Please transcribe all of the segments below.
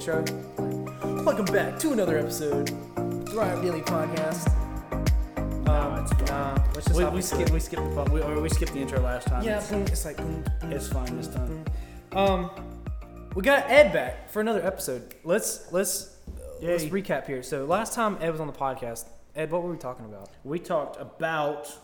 intro. Welcome back to another episode, of the Thrive Daily Podcast. Um, nah, let's just We, hop we into skipped it. we skipped the we, or we skipped the intro last time. Yeah, it's, boom, it's like boom, boom, it's fine this time. Um, we got Ed back for another episode. Let's let's let's recap here. So last time Ed was on the podcast, Ed, what were we talking about? We talked about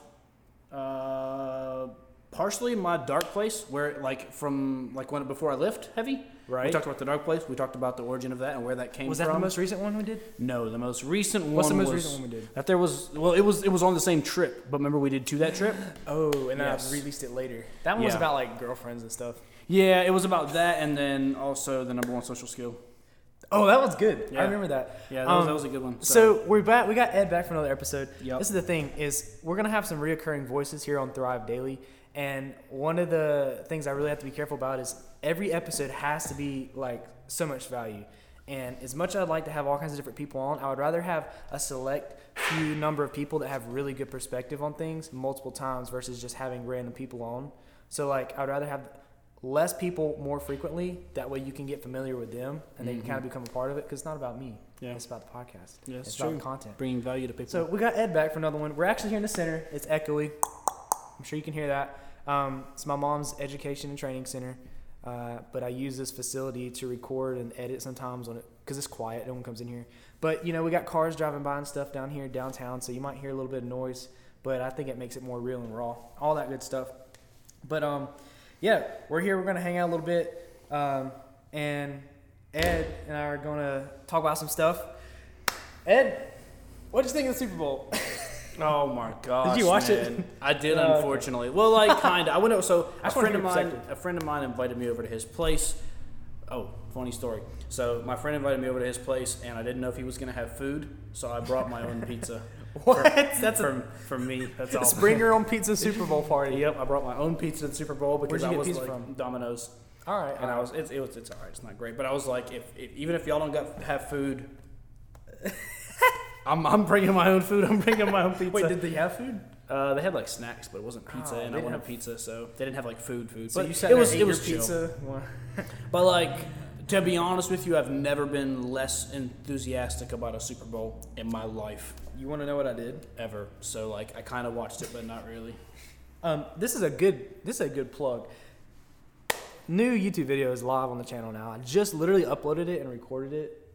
uh, partially my dark place, where like from like when before I lift heavy. Right. We talked about the dark place. We talked about the origin of that and where that came Was from. that the most recent one we did? No, the most recent one. What's the most was recent one we did? That there was well, it was it was on the same trip, but remember we did to that trip. Oh, and then Yes. I released it later. That one was about like girlfriends and stuff. Yeah, it was about that, and then also the number one social skill. Oh, that was good. Yeah. I remember that. Yeah, that, was, Um, that was a good one. So we're back. We got Ed back for another episode. Yep. This is the thing: is we're gonna have some reoccurring voices here on Thrive Daily, and one of the things I really have to be careful about is every episode has to be like so much value. And as much as I'd like to have all kinds of different people on, I would rather have a select few number of people that have really good perspective on things multiple times versus just having random people on. So like I'd rather have less people more frequently. That way you can get familiar with them and they can Mhm. kind of become a part of it because it's not about me. Yeah. It's about the podcast. Yeah, it's it's about content. bringing value to people. So we got Ed back for another one. We're actually here in the center. It's echoey. I'm sure you can hear that. Um, it's my mom's education and training center. Uh, but I use this facility to record and edit sometimes on it because it's quiet. No one comes in here. But you know, we got cars driving by and stuff down here downtown, so you might hear a little bit of noise. But I think it makes it more real and raw. All that good stuff. But um, yeah, we're here. We're gonna hang out a little bit, um, and Ed and I are gonna talk about some stuff. Ed, what did you think of the Super Bowl? Oh my god! Did you watch it? I did, oh, okay. unfortunately. Well, like kind of. I went. out- So I a friend of mine, perspective. a friend of mine invited me over to his place. Oh, funny story. So my friend invited me over to his place, and I didn't know if he was gonna have food, so I brought my own pizza. What? That's from from me. That's all. bring your own pizza Super Bowl party. Yep, I brought my own pizza to the Super Bowl because you I get was pizza like from? Domino's, All right. and I was it's, it was it's alright. It's not great, but I was like, if, if even if y'all don't got have food. I'm, I'm bringing my own food. I'm bringing my own pizza. Wait, did they have food? Uh, they had like snacks, but it wasn't pizza, Oh, and I wanted have- pizza, so they didn't have like food, food. So but you sat it was it was pizza. But like, to be honest with you, I've never been less enthusiastic about a Super Bowl in my life You want to know what I did? ever. So like, I kind of watched it, but not really. Um, this is a good. This is a good plug. New YouTube video is live on the channel now. I just literally uploaded it and recorded it,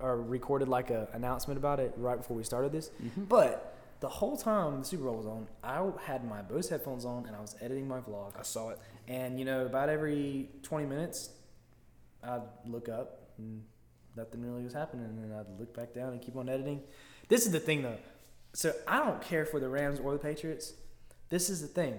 or recorded like a announcement about it right before we started this. Mm-hmm. But the whole time the Super Bowl was on, I had my Bose headphones on and I was editing my vlog. I saw it. And you know, about every 20 minutes, I'd look up and nothing really was happening, and then I'd look back down and keep on editing. This is the thing, though. So I don't care for the Rams or the Patriots. This is the thing.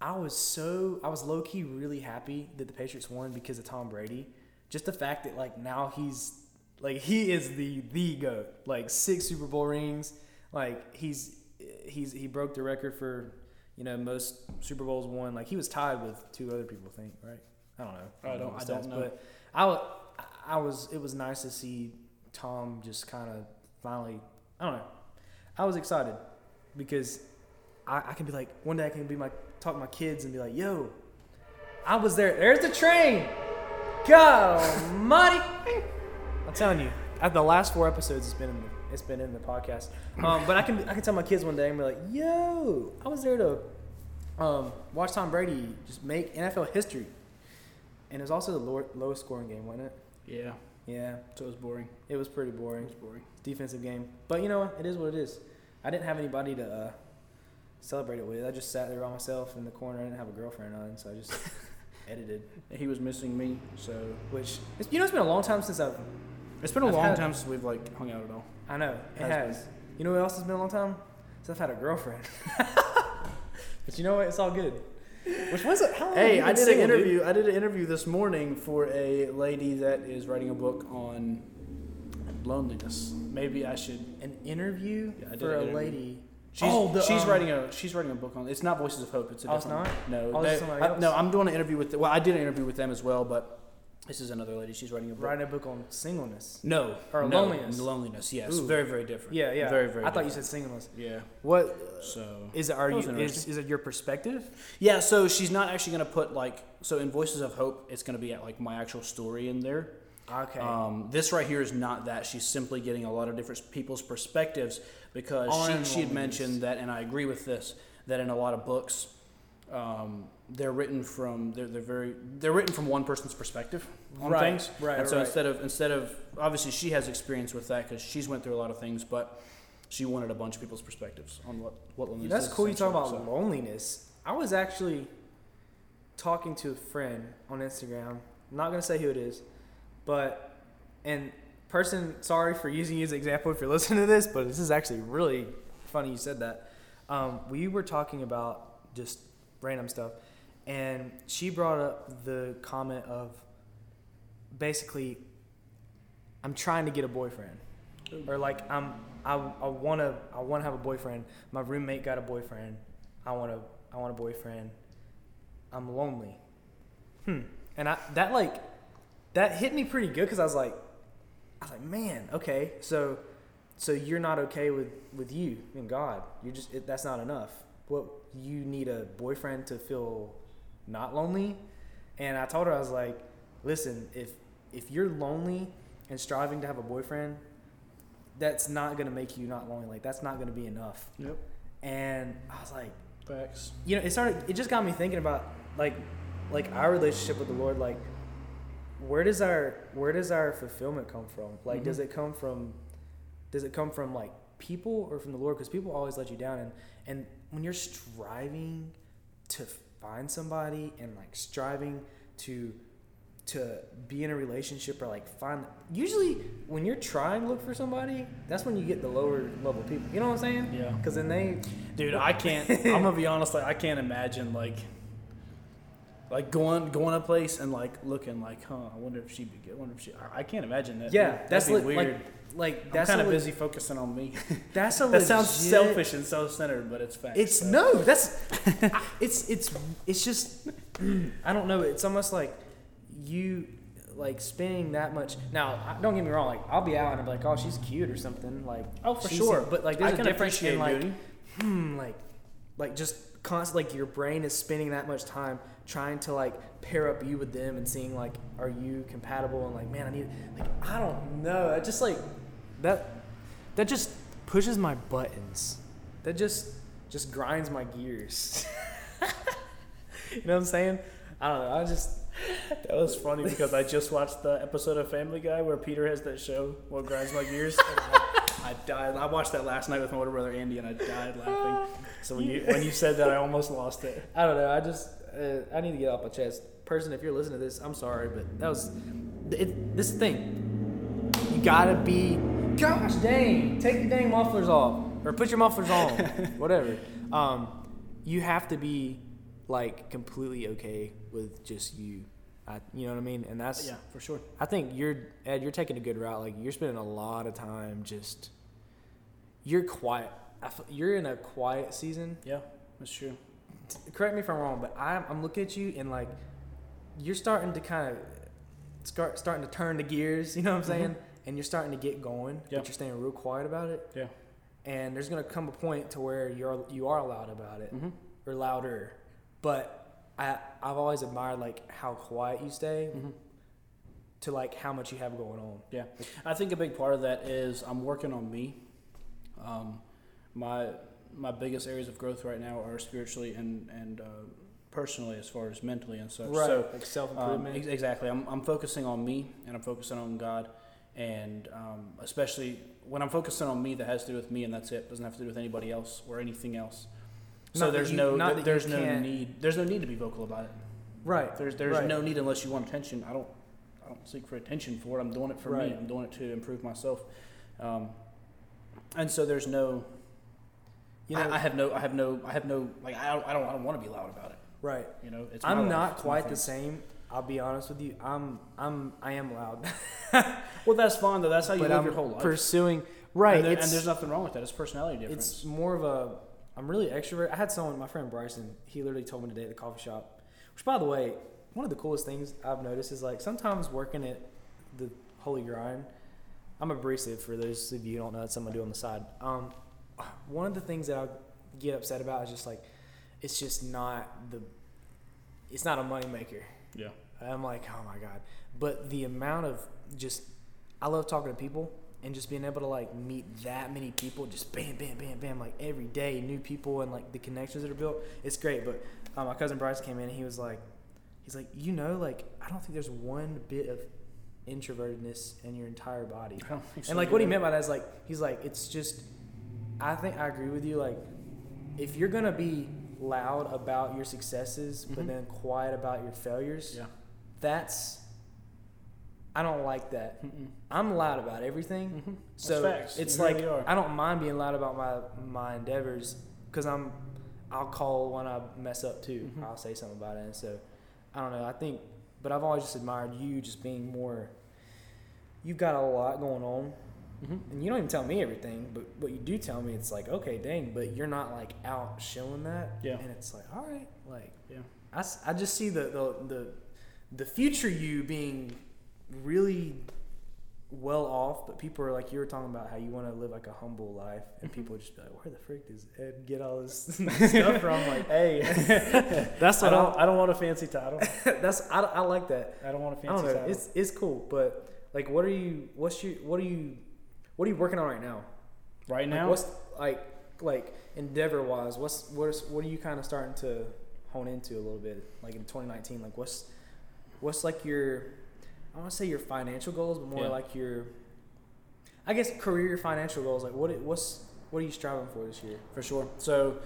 I was so I was low key really happy that the Patriots won because of Tom Brady. Just the fact that like now he's like he is the the goat. Like six Super Bowl rings. Like he's he's he broke the record for you know most Super Bowls won. Like he was tied with two other people. I think right. I don't know. I don't- the I don't know. But I I was it was nice to see Tom just kind of finally. I don't know. I was excited because I, I can be like one day I can be my talk to my kids and be like, "Yo, I was there. There's the train. God Almighty!" I'm telling you, at the last four episodes, it's been in the, it's been in the podcast. Um, but I can I can tell my kids one day and be like, "Yo, I was there to um, watch Tom Brady just make NFL history." And it was also the lower, lowest scoring game, wasn't it? Yeah, Yeah, so it was boring. it was pretty boring. It boring was boring. defensive game. But you know what? It is what it is. I didn't have anybody to uh, celebrate it with. I just sat there by myself in the corner. I didn't have a girlfriend on, so I just edited. He was missing me, so Which you know, it's been a long time since I've. It's been a I've long had- time since we've like hung out at all. I know it Has has. You know what else has been a long time? Since I've had a girlfriend. but you know what? It's all good. Which was it? How long Hey, I did an dude? interview. I did an interview this morning for a lady that is writing a book on loneliness. Maybe I should. An interview Yeah, for an a interview. lady. She's, Oh, the, she's um, writing a she's writing a book on. It's not Voices of Hope. It's a Oh, it's different. not? No, Oh, they- I- no. I'm doing an interview with. Well, I did an interview with them as well, but this is another lady. She's writing a book. Writing a book on singleness. No, Or no, loneliness. Loneliness. Yes, Ooh. very very different. Yeah, yeah. Very very. I thought you said singleness. Yeah. What So is it? Are you? Is, is it your perspective? Yeah, so she's not actually gonna put like so in Voices of Hope, it's gonna be at like my actual story in there. Okay. Um, this right here is not that. She's simply getting a lot of different people's perspectives because On she, she had mentioned that, and I agree with this, that in a lot of books, um, they're written from they're, they're very they're written from one person's perspective on Right, things. right, And so right. instead of instead of obviously she has experience with that because she's went through a lot of things, but she wanted a bunch of people's perspectives on what what loneliness That's is, cool. You talk about so. loneliness. I was actually talking to a friend on Instagram. I'm not gonna say who it is, but and person, sorry for using you as an example if you're listening to this, but this is actually really funny you said that. Um, we were talking about just random stuff, and she brought up the comment of basically, I'm trying to get a boyfriend, or like I'm I, I wanna I wanna have a boyfriend. My roommate got a boyfriend. I wanna I want a boyfriend. I'm lonely. Hmm. And I that like that hit me pretty good because I was like I was like man okay so so you're not okay with with you and God you're just it, that's not enough. What you need a boyfriend to feel not lonely. And I told her I was like, listen if if you're lonely and striving to have a boyfriend, that's not gonna make you not lonely. Like that's not gonna be enough. Yep. And I was like, Facts. you know, it started. It just got me thinking about like, like our relationship with the Lord. Like, where does our where does our fulfillment come from? Like, does Mhm. it come from, does it come from like people or from the Lord? Because people always let you down, and and when you're striving to find somebody and like striving to to be in a relationship or like find usually when you're trying to look for somebody that's when you get the lower level people you know what i'm saying Yeah. because then they Dude, I can't. I'm gonna be honest. Like, I can't imagine like, like going going a place and like looking like, huh? I wonder if she'd be good. I wonder if she. I- can't imagine that. Yeah, That'd that's weird. like like I'm that's kind of le- busy focusing on me. That's a that sounds legit- selfish and self-centered, but it's facts. It's so. no, that's it's it's it's just I don't know. It's almost like you like spending that much. Now, don't get me wrong. Like I'll be out and I'm like, oh, she's cute or something. Like Oh, for sure. But like, I there's can a difference in like beauty. hmm, like like just constant like your brain is spending that much time trying to like pair up you with them and seeing like are you compatible and like man I need like I don't know I just like that that just pushes my buttons that just just grinds my gears you know what I'm saying I don't know I just That was funny because I just watched the episode of Family Guy where Peter has that show, What Grinds My Gears. I, I died. I watched that last night with my older brother Andy, and I died laughing. So when you when you said that, I almost lost it. I don't know. I just uh, I need to get off my chest. Person, if you're listening to this, I'm sorry, but that was it, this thing. You gotta be. Gosh dang! Take your dang mufflers off, or put your mufflers on, whatever. Um, you have to be like completely okay with just you. I, you know what I mean? And that's Yeah, for sure. I think you're Ed. You're taking a good route. Like you're spending a lot of time just. You're quiet. I f- you're in a quiet season Yeah, that's true. correct me if I'm wrong, but I'm, I'm looking at you and like you're starting to kind of start starting to turn the gears. You know what I'm saying? And you're starting to get going. Yeah. but you're staying real quiet about it. Yeah. And there's gonna come a point to where you're you are loud about it Mm-hmm. or louder, but I I've always admired like how quiet you stay Mm-hmm. to like how much you have going on. Yeah, I think a big part of that is I'm working on me. Um, my my biggest areas of growth right now are spiritually and and uh, personally, as far as mentally and such. So like self Um, improvement. ex- exactly. I'm, I'm focusing on me and I'm focusing on God. And um, especially when I'm focusing on me, that has to do with me and that's it. Doesn't have to do with anybody else or anything else. So Not there's you- no th- there's no need there's no need to be vocal about it. right. There's there's Right. no need unless you want attention. I don't I don't seek for attention for it. I'm doing it for Right. me. I'm doing it to improve myself. Um, and so there's no You know, I, I have no I have no I have no like I don't I don't, I don't want to be loud about it. right. You know, it's I'm not quite thing. the same. I'll be honest with you. I'm I'm I am loud. Well, that's fine though. That's how you but live I'm your whole life. pursuing right. And, there- and there's nothing wrong with that. It's personality difference. it's more of a. I'm really extrovert. I had someone, my friend Bryson. He literally told me today at the coffee shop. Which, by the way, one of the coolest things I've noticed is like sometimes working at the Holy Grind. I'm a barista. For those of you who don't know, that's something I do on the side. Um, one of the things that I get upset about is just like, it's just not the. It's not a moneymaker. yeah. I'm like, oh my god! But the amount of just I love talking to people and just being able to like meet that many people, just bam, bam, bam, bam, like every day, new people and like the connections that are built. It's great. But um, my cousin Bryce came in and he was like, he's like, you know, like I don't think there's one bit of introvertedness in your entire body. I don't think so And like what he meant by that is like he's like it's just I think I agree with you like if you're gonna be loud about your successes but Mhm. then quiet about your failures, Yeah. That's I don't like that. Mm-mm. I'm loud about everything. Mhm. So it's You like really. I don't mind being loud about my my endeavors because I'm I'll call when I mess up too. Mhm. I'll say something about it, and so I don't know. I think, but I've always just admired you just being more. You've got a lot going on, Mhm. and you don't even tell me everything. But what you do tell me, it's like okay, dang. But you're not like out showing that. Yeah. And it's like all right, like Yeah. I, I just see the, the the the future you being really well off, but people are like you were talking about how you want to live like a humble life, and mm-hmm. people just be like, "Where the frick does Ed get all this stuff from?" Like, Hey, that's I what don't. I, I don't want a fancy title. that's I, I like that. I don't want a fancy don't title. It's it's cool, but like, what are you? What's your? What are you? What are you working on right now? right Like, now, what's like like endeavor wise? What's what is what are you kind of starting to hone into a little bit? Like in 2019, like what's what's like your I want to say your financial goals, but more Yeah. like your I guess career financial goals. Like what it- what's what are you striving for this year? for sure. So,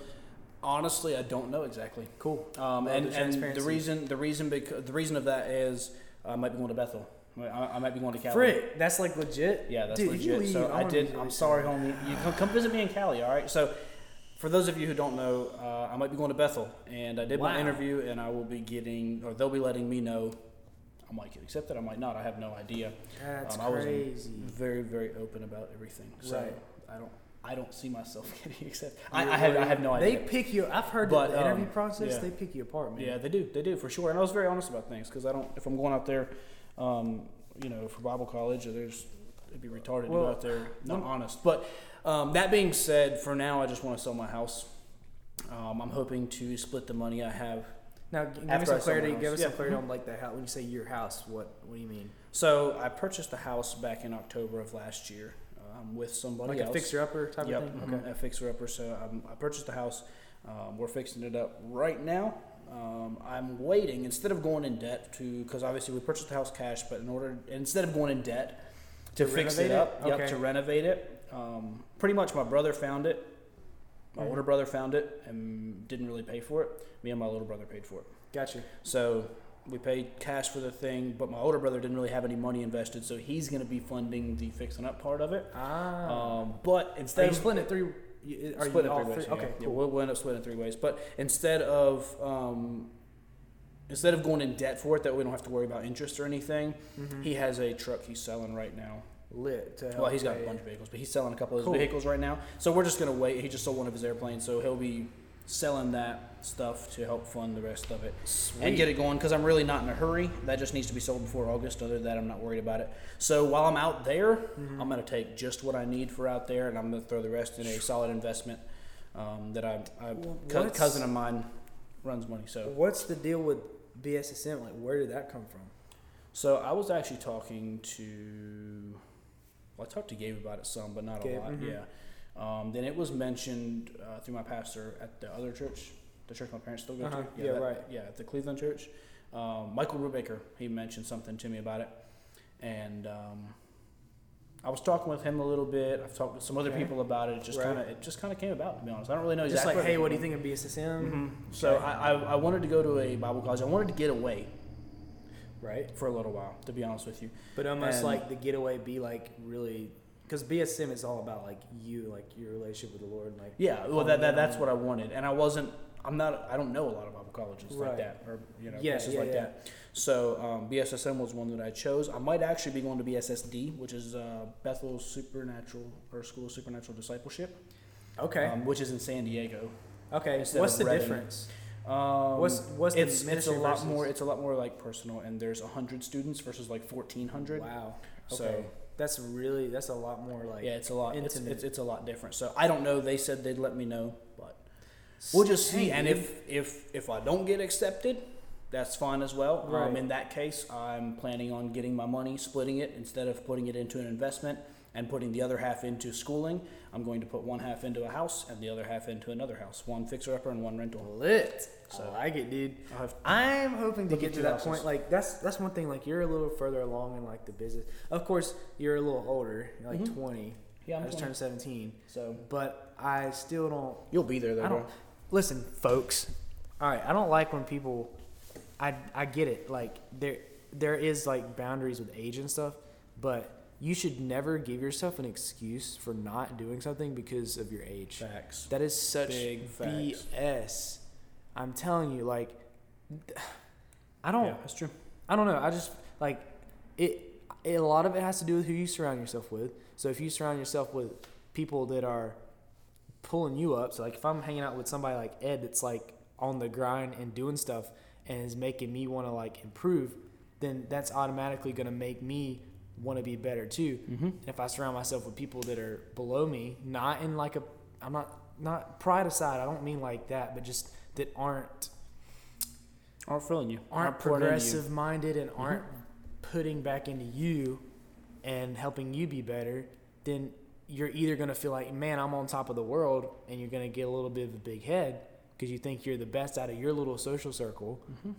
honestly, I don't know exactly. Cool. Um, and, the and the reason the reason because the reason of that is I might be going to Bethel. I, I might be going to Cali. Frick, that's like legit. Yeah, that's Dude, legit. leave, so I I did. I'm sorry, homie. You come, come visit me in Cali. All right. So, for those of you who don't know, uh, I might be going to Bethel, and I did my interview, and I will be getting, or they'll be letting me know. I might get accepted. I might not. I have no idea. That's Um, I was crazy. Very, very open about everything. So Right. I don't. I don't see myself getting accepted. I, I have. I have no idea. They pick you. I've heard But, that the interview um, process. yeah. They pick you apart, man. Yeah, they do. They do for sure. And I was very honest about things because I don't. If I'm going out there, um, you know, for Bible college, there's it'd be retarded to go out there not honest. But um, that being said, for now, I just want to sell my house. Um, I'm hoping to split the money I have. Now, g- give me After some my clarity. house. Give us Yeah. some clarity on like the house. When you say your house, what what do you mean? So I purchased the house back in October of last year um, with somebody Like else. a fixer upper type yep, of thing. mhm, a fixer upper. So um, I purchased the house. Um, we're fixing it up right now. Um, I'm waiting instead of going in debt to because obviously we purchased the house cash, but in order instead of going in debt to, To fix renovate it it? up, yep, Okay. to renovate it. Um, pretty much, my brother found it. My older brother found it and didn't really pay for it. Me and my little brother paid for it. Gotcha. So we paid cash for the thing, but my older brother didn't really have any money invested, so he's going to be funding the fixing up part of it. Ah. Um, but Are instead you of splitting it three? Are split you it three ways, three? yeah. Okay, yeah, cool. we'll, we'll end up splitting it three ways. But instead of um, instead of going in debt for it, that we don't have to worry about interest or anything. Mhm. He has a truck he's selling right now. Lit to help. Well, he's got a bunch of vehicles, but he's selling a couple of his Cool. vehicles right now. So we're just gonna wait. He just sold one of his airplanes, so he'll be selling that stuff to help fund the rest of it Sweet. and get it going. Because I'm really not in a hurry. That just needs to be sold before August. Other than that, I'm not worried about it. So while I'm out there, Mhm. I'm gonna take just what I need for out there, and I'm gonna throw the rest in a solid investment um, that I, I cousin of mine runs money. So What's the deal with BSSM? Like, where did that come from? so I was actually talking to. Well, I talked to Gabe about it some, but not Gabe, a lot. mhm. Yeah. Um, then it was mentioned uh, through my pastor at the other church, the church my parents still go Uh-huh. to. Yeah, that- right. Yeah, at the Cleveland church. Um, Michael Rubaker, he mentioned something to me about it, and um, I was talking with him a little bit. I've talked with some other Okay. people about it. It just Right. kind of it just kind of came about. To be honest, I don't really know Just exactly. like, hey, what do you think of BSSM? Mhm. So Okay. I, I I wanted to go to a Bible college. I wanted to get away Right. for a little while, to be honest with you. But almost And- like the getaway be like really, because BSM is all about like you, like your relationship with the Lord, and like Yeah, well, that, that that's what I wanted, and I wasn't. I'm not. I don't know a lot of Bible colleges Right. like that, or you know, Yeah, places yeah, like yeah. that. So um, BSSM was one that I chose. I might actually be going to BSSD, which is uh, Bethel Supernatural or School of Supernatural Discipleship, okay, um, which is in San Diego. okay. What's the Reading. difference? Um, What's what's the it's it's a lot versus- more. It's a lot more like personal, and there's hundred students versus like fourteen hundred. Wow. Okay. So that's really that's a lot more like yeah, it's a lot. It's, it's it's a lot different. So I don't know. They said they'd let me know, but We'll just see. And if if if I don't get accepted, that's fine as well. Right. Um, in that case, I'm planning on getting my money, splitting it instead of putting it into an investment and putting the other half into schooling. I'm going to put one half into a house and the other half into another house, one fixer upper and one rental. Lit. So- I like it, dude. Have I'm hoping to get to that houses. point. Like that's that's one thing. Like you're a little further along in like the business. Of course, you're a little older. You're like Mhm. 20. yeah, I I'm just 20. turned 17. So But I still don't. you'll be there, though, I don't. Listen, folks. All right, I don't like when people. I I get it. Like there there is like boundaries with age and stuff, but you should never give yourself an excuse for not doing something because of your age. Facts. That is such Big facts. BS. I'm telling you, like, I don't. Yeah, that's true. I don't know. I just like it, it. A lot of it has to do with who you surround yourself with. So if you surround yourself with people that are pulling you up, so like if I'm hanging out with somebody like Ed that's like on the grind and doing stuff and is making me want to like improve, then that's automatically going to make me want to be better too. Mm-hmm. And if I surround myself with people that are below me, not in like a, I'm not not pride aside. I don't mean like that, but just that aren't Aren't feeling you. aren't into you. progressive minded and aren't putting back into you and helping you be better, then you're either going to feel like, man, I'm on top of the world, and you're going to get a little bit of a big head because you think you're the best out of your little social circle, Mm-hmm.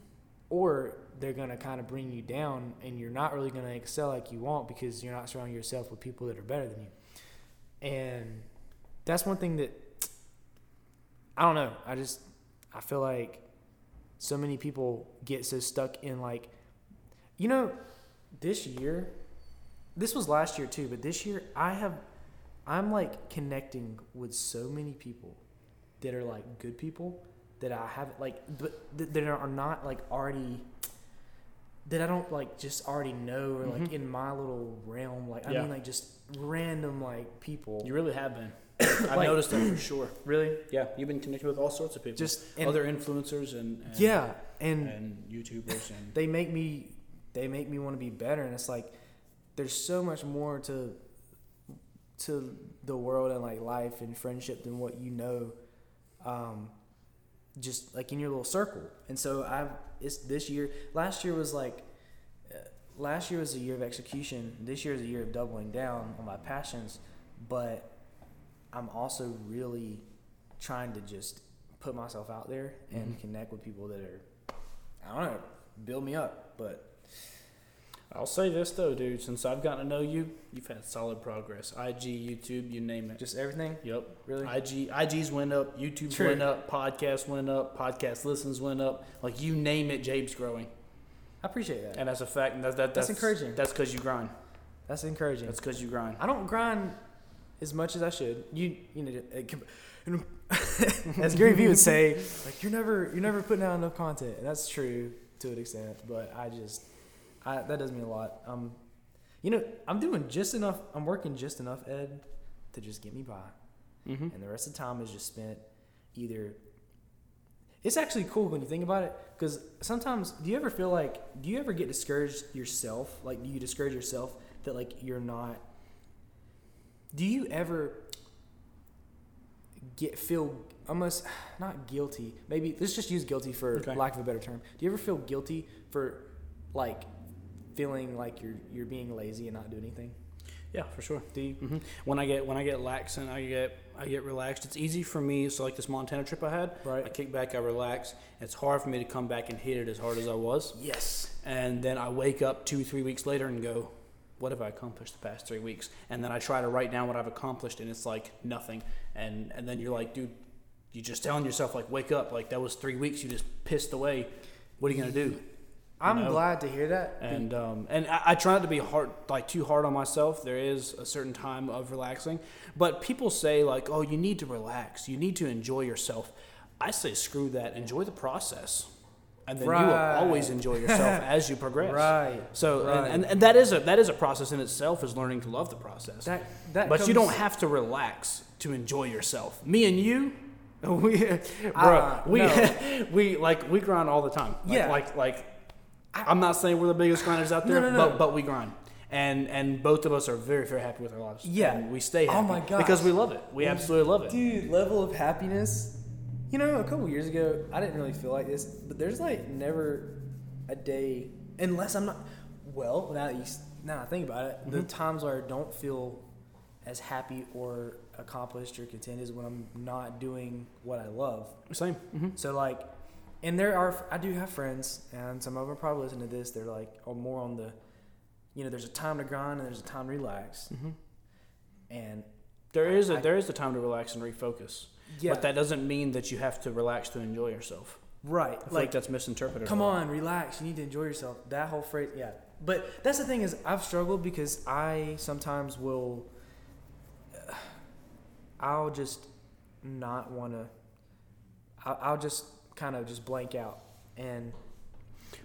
or they're going to kind of bring you down, and you're not really going to excel like you want because you're not surrounding yourself with people that are better than you. And that's one thing that I don't know. I just I feel like so many people get so stuck in like you know this year this was last year too but this year i have i'm like connecting with so many people that are like good people that i haven't like but th- that are not like already that i don't like just already know or like Mhm. in my little realm like i Yeah. mean like just random like people You really have been. I've Like- noticed that for sure. really Yeah, you've been connected with all sorts of people. just and, other influencers and, and yeah and and YouTubers and they make me they make me want to be better and it's like there's so much more to to the world and like life and friendship than what you know um just like in your little circle and so i've it's this year last year was like uh, last year was a year of execution this year is a year of doubling down on my passions but i'm also really trying to just put myself out there and Mhm. connect with people that are I don't know, build me up. But I'll say this though, dude. Since I've gotten to know you, you've had solid progress. IG, YouTube, you name it. just everything, Yep. really. IG, IG's went up. YouTube's True. went up. Podcast went up. Podcast listens went up. Like you name it, Jabe's growing, I appreciate that. and that's a fact. And that's that, That's that's, encouraging. That's because you grind. That's encouraging. That's because you grind. I don't grind as much as I should. You you know, it can- you know, as Gary Vee would say, like you're never you're never putting out enough content, and that's true to an extent. But I just I that does mean a lot. Um, you know, I'm doing just enough. I'm working just enough, Ed, to just get me by. Mm-hmm. and the rest of the time is just spent either it's actually cool when you think about it because sometimes do you ever feel like do you ever get discouraged yourself like do you discourage yourself that like you're not do you ever get feel almost not guilty maybe let's just use guilty for Okay. lack of a better term do you ever feel guilty for like feeling like you're you're being lazy and not doing anything Yeah, for sure. do you hmm When I get when I get lax and I get I get relaxed, it's easy for me. So like this Montana trip I had, right. I kick back, I relax. It's hard for me to come back and hit it as hard as I was. yes And then I wake up two, three weeks later and go, what have I accomplished the past three weeks? And then I try to write down what I've accomplished, and it's like nothing. And and then you're like, dude, you're just telling yourself like, wake up, like that was three weeks you just pissed away. What are you gonna do? I'm know? glad to hear that And um, and I, I try not to be hard, like too hard on myself. There is a certain time of relaxing, but people say like, oh, you need to relax, you need to enjoy yourself. I say screw that, enjoy the process, and then you will always enjoy yourself as you progress. right So Right. and, and, and that is a that is a process in itself is learning to love the process. That that. but you don't have to relax to enjoy yourself. Me and you, we, bro, Ah, we no. we like we grind all the time. Like, Yeah. like like I'm not saying we're the biggest grinders out there, no, no. but but we grind. And and both of us are very very happy with our lives. Yeah. and we stay Oh happy my gosh. because we love it. We absolutely love it. Dude, level of happiness You know, a couple years ago, I didn't really feel like this, but there's like never a day, unless I'm not. Well, now that you now I think about it, the Mhm. times where I don't feel as happy or accomplished or content is when I'm not doing what I love. Same. Mm-hmm. So like, and there are I do have friends, and some of them probably listen to this. They're like, are more on the, you know, there's a time to grind and there's a time to relax, Mm-hmm. and There is a I- there is a time to relax and refocus, yeah, but that doesn't mean that you have to relax to enjoy yourself. right, I feel like, like that's misinterpreted. Come on, relax. You need to enjoy yourself. That whole phrase, yeah. But that's the thing is, I've struggled because I sometimes will. I'll just not want to. I'll, I'll just kind of just blank out, and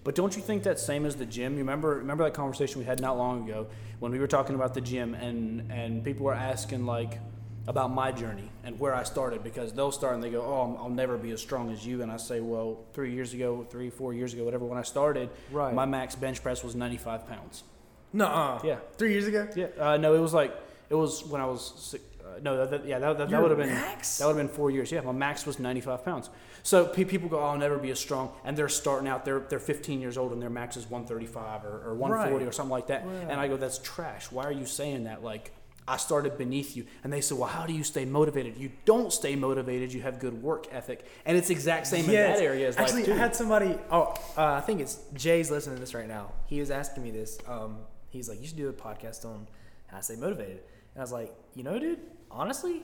But don't you think that same as the gym? You remember remember that conversation we had not long ago when we were talking about the gym and and people were asking like about my journey and where I started because they'll start and they go, "Oh, I'll never be as strong as you." And I say, "Well, 3 years ago, 3 4 years ago, whatever when I started, right. my max bench press was 95 pounds." no, Yeah. three years ago. Yeah. Uh, no, it was like it was when I was six, uh, no, that, that, yeah, that, that, that would have been max? that would have been four years. Yeah, my max was 95 pounds. So pe- people go, oh, I'll never be as strong, and they're starting out. They're they're 15 years old, and their max is 135 or, or 140 Right. or something like that. And I go, that's trash. Why are you saying that? Like. I started beneath you, and they said, "Well, how do you stay motivated? You don't stay motivated. You have good work ethic, and it's exact same in Yes. that area as Actually, life too." I had somebody. Oh, uh, I think it's Jay's listening to this right now. He was asking me this. Um, he's like, "You should do a podcast on how to stay motivated." And I was like, "You know, dude, honestly,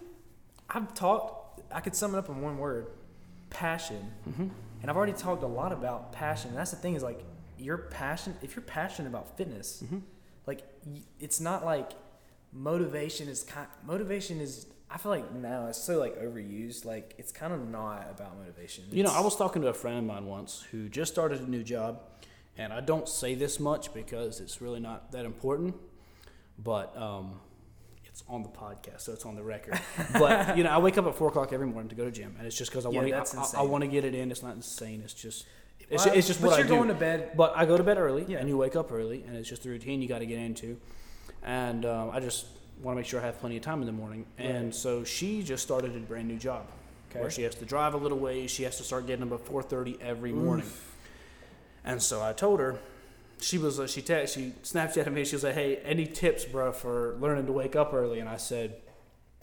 I've talked. I could sum it up in one word: passion." Mhm. And I've already talked a lot about passion. And that's the thing is like, you're passion. If you're passionate about fitness, Mhm. like it's not like motivation is kind. Motivation is. I feel like now it's so like overused. Like it's kind of not about motivation. You know, I was talking to a friend of mine once who just started a new job, and I don't say this much because it's really not that important, but um, it's on the podcast, so it's on the record. but you know, I wake up at four o'clock every morning to go to gym, and it's just because I Yeah, want to. I, I insane. want to get it in. It's not insane. It's just. It's, Well, it's just but what you're I do. going to bed. But I go to bed early, Yeah. and you wake up early, and it's just a routine you got to get into. And um, I just want to make sure I have plenty of time in the morning. And so she just started a brand new job where she has to drive a little ways. She has to start getting up at 4:30 every morning. And so I told her, she was uh, she te- she Snapchatted me. She was like, "Hey, any tips, bro, for learning to wake up early?" And I said,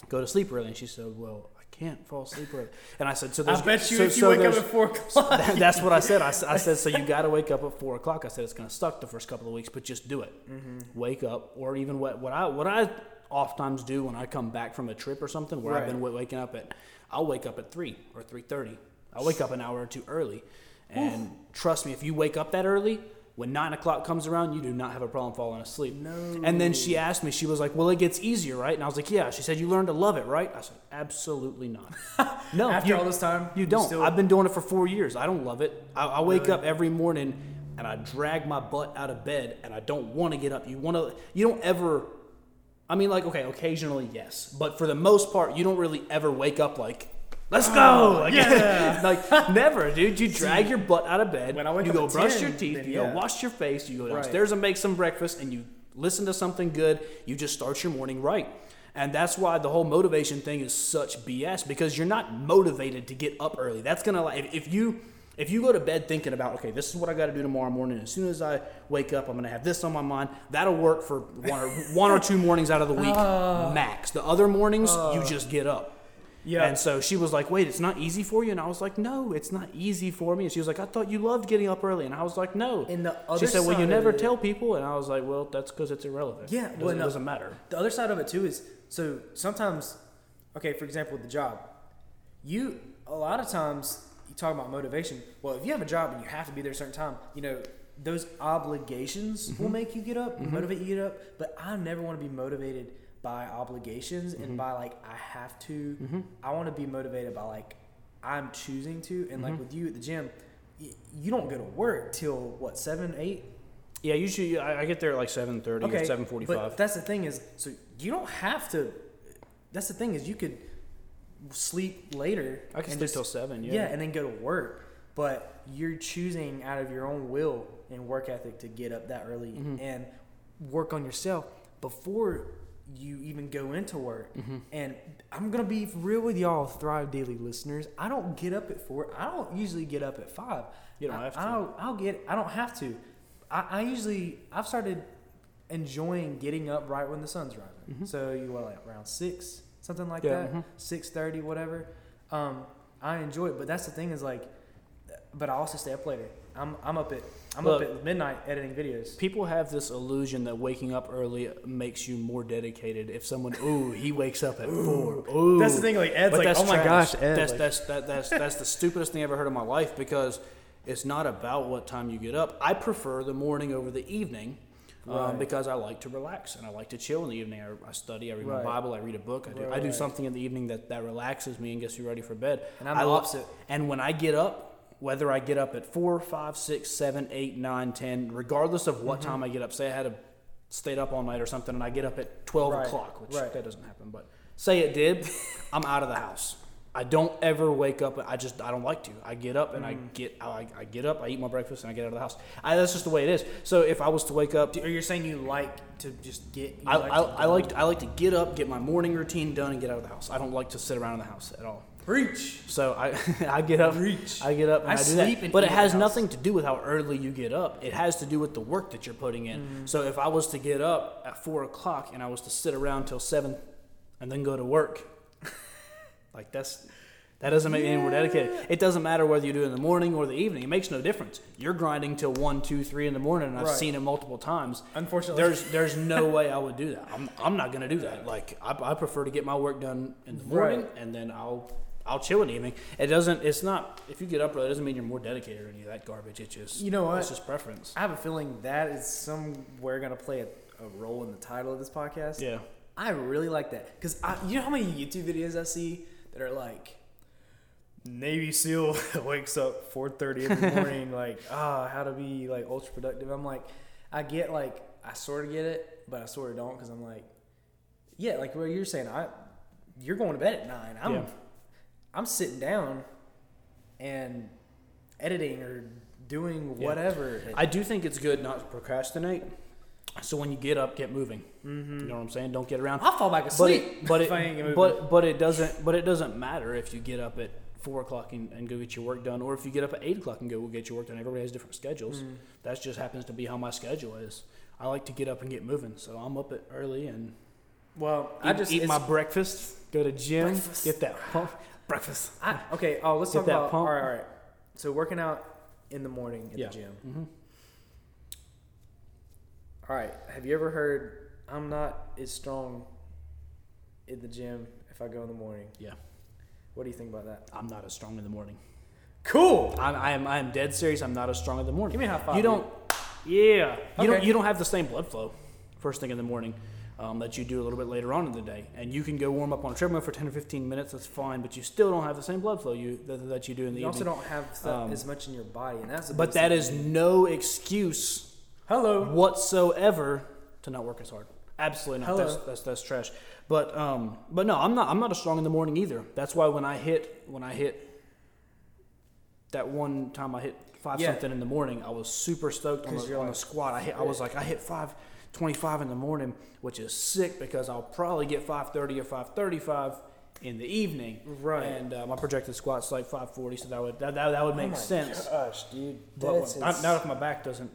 "Go to sleep early." And she said, "Well, I can't fall asleep early." And I said, "So I bet you so, if you so wake up at four o'clock. that- that's what I said. I said, so you got to wake up at four o'clock. I said it's going to suck the first couple of weeks, but just do it. Mm-hmm. Wake up, or even what what I what I oftentimes do when I come back from a trip or something where I've been waking up at, I'll wake up at three or three thirty. I'll wake up an hour or two early, and trust me, if you wake up that early. When nine o'clock comes around, you do not have a problem falling asleep. No. And then she asked me, she was like, "Well, it gets easier, right?" And I was like, "Yeah." She said, "You learn to love it, right?" I said, "Absolutely not. no, After you, all this time, you don't. Still, I've been doing it for four years. I don't love it. I, I wake Really? up every morning and I drag my butt out of bed and I don't want to get up. You want to. You don't ever. I mean, like, okay, occasionally, yes, but for the most part, you don't really ever wake up like, "Let's go!" Oh, like, yeah. like never, dude. You drag your butt out of bed. When I wake you go brush 10, your teeth. then You yeah. go wash your face. You go Right. downstairs and make some breakfast, and you listen to something good. You just start your morning right. And that's why the whole motivation thing is such BS because you're not motivated to get up early. That's gonna like if, you if you go to bed thinking about okay, this is what I got to do tomorrow morning. As soon as I wake up, I'm gonna have this on my mind. That'll work for one or one or two mornings out of the week max. The other mornings, you just get up. Yeah. And so she was like, "Wait, it's not easy for you?" And I was like, "No, it's not easy for me." And she was like, "I thought you loved getting up early." And I was like, "No." And the other she said, "Well, you never it- tell people." And I was like, "Well, that's because it's irrelevant. Yeah, it doesn't, no. it doesn't matter." the other side of it too is so sometimes, okay, for example, the job, you a lot of times you talk about motivation. Well, if you have a job and you have to be there a certain time, you know those obligations Mm-hmm. will make you get up, motivate you get up. But I never want to be motivated by obligations Mm-hmm. and by like I have to. I want to be motivated by like I'm choosing to. And Mm-hmm. like with you at the gym, y- you don't go to work till what seven, eight, Yeah, usually I, I get there at like seven thirty or seven forty-five. that's the thing is, so you don't have to. That's the thing is, you could sleep later. I can sleep just- till seven. Yeah. Yeah, and then go to work. But you're choosing out of your own will and work ethic to get up that early Mhm. and work on yourself before you even go into work. Mm-hmm. And I'm gonna be real with y'all, Thrive Daily listeners. I don't get up at four. I don't usually get up at five. You don't I, have to. I'll, I'll get. I don't have to. I, I usually I've started enjoying getting up right when the sun's rising. Mhm. So you what like around six, something like Yeah, that, mhm. six thirty, whatever. Um, I enjoy it, but that's the thing is like, but I also stay up later. I'm I'm up at I'm Look. up at midnight editing videos. People have this illusion that waking up early makes you more dedicated. If someone, ooh, he wakes up at four. Ooh, That's the thing. Like Ed's but like, oh my trash. gosh, Ed. That's like- that's that, that's that's the stupidest thing I ever heard in my life because it's not about what time you get up. I prefer the morning over the evening. Um, because I like to relax and I like to chill in the evening. I, I study, I read Right. my Bible, I read a book, I do, Right, I do something in the evening that, that relaxes me and gets you ready for bed. And I'm I the opposite. And when I get up, whether I get up at four, five, six, seven, eight, nine, ten, regardless of Mm-hmm. what time I get up, say I had to stayed up all night or something, and I get up at twelve Right, o'clock, which right. that doesn't happen, but say it did, I'm out of the house. I don't ever wake up. I just I don't like to. I get up and I Mm. get I, I get up. I eat my breakfast and I get out of the house. I, that's just the way it is. So if I was to wake up, Or you're saying you like to just get? I, like I, I like to, I like to get up, get my morning routine done, and get out of the house. I don't like to sit around in the house at all. Preach. So I I get up, Preach. I get up and I I, do sleep that. But it has house. nothing to do with how early you get up. It has to do with the work that you're putting in. Mm-hmm. So if I was to get up at four o'clock and I was to sit around till seven, and then go to work, like that's. That doesn't make me any more dedicated. It doesn't matter whether you do it in the morning or the evening. It makes no difference. You're grinding till one, two, three in the morning, and I've Right. seen it multiple times. Unfortunately, There's there's no way I would do that. I'm, I'm not gonna do that. Like I, I prefer to get my work done in the morning Right. and then I'll I'll chill in the evening. It doesn't. It's not. If you get up early, it doesn't mean you're more dedicated or any of that garbage. It's just You know what? It's just preference. I have a feeling that is somewhere going to play a, a role in the title of this podcast. Yeah. I really like that because you know how many YouTube videos I see that are like Navy SEAL wakes up 4:30 in the morning, like ah, how to be like ultra productive. I'm like, I get like I sort of get it, but I sort of don't because I'm like, yeah, like what you're saying. I you're going to bed at nine. I'm Yeah. I'm sitting down and editing or doing Yeah. whatever. I do think it's good not to procrastinate. So when you get up, get moving. mm-hmm. You know what I'm saying? Don't get around. I'll fall back But asleep. it, but if I ain't it, moving. but but it doesn't but it doesn't matter if you get up at four o'clock and, and go get your work done, or if you get up at eight o'clock and go get your work done. Everybody has different schedules. Mm. That just happens to be how my schedule is. I like to get up and get moving, so I'm up at early and well, eat, I just eat my breakfast, go to gym, Breakfast. get that pump, breakfast. I, okay. Oh, let's Get talk that about. pump. All right, all right. So working out in the morning at Yeah. the gym. hmm All right. Have you ever heard? I'm not as strong in the gym if I go in the morning. Yeah. What do you think about that? I'm not as strong in the morning. Cool. I'm, I am I am dead serious. I'm not as strong in the morning. Give me a high five. You don't. Yeah. You don't. You don't have the same blood flow first thing in the morning um, that you do a little bit later on in the day, and you can go warm up on a treadmill for ten or fifteen minutes. That's fine, but you still don't have the same blood flow you that, that you do in the evening. You also don't have Um, as much in your body, and that's. But that is no excuse hello. whatsoever to not work as hard. Absolutely not. That's, that's that's trash. But um, but no, I'm not. I'm not as strong in the morning either. That's why when I hit when I hit that one time I hit five Yeah. something in the morning, I was super stoked on the, on the squat. I hit. I was like, I hit five twenty five in the morning, which is sick because I'll probably get five thirty or five thirty five in the evening. Right. And uh, my projected squat's like five forty, so that would that, that, that would make oh my sense. Gosh, dude. But not, not if my back doesn't,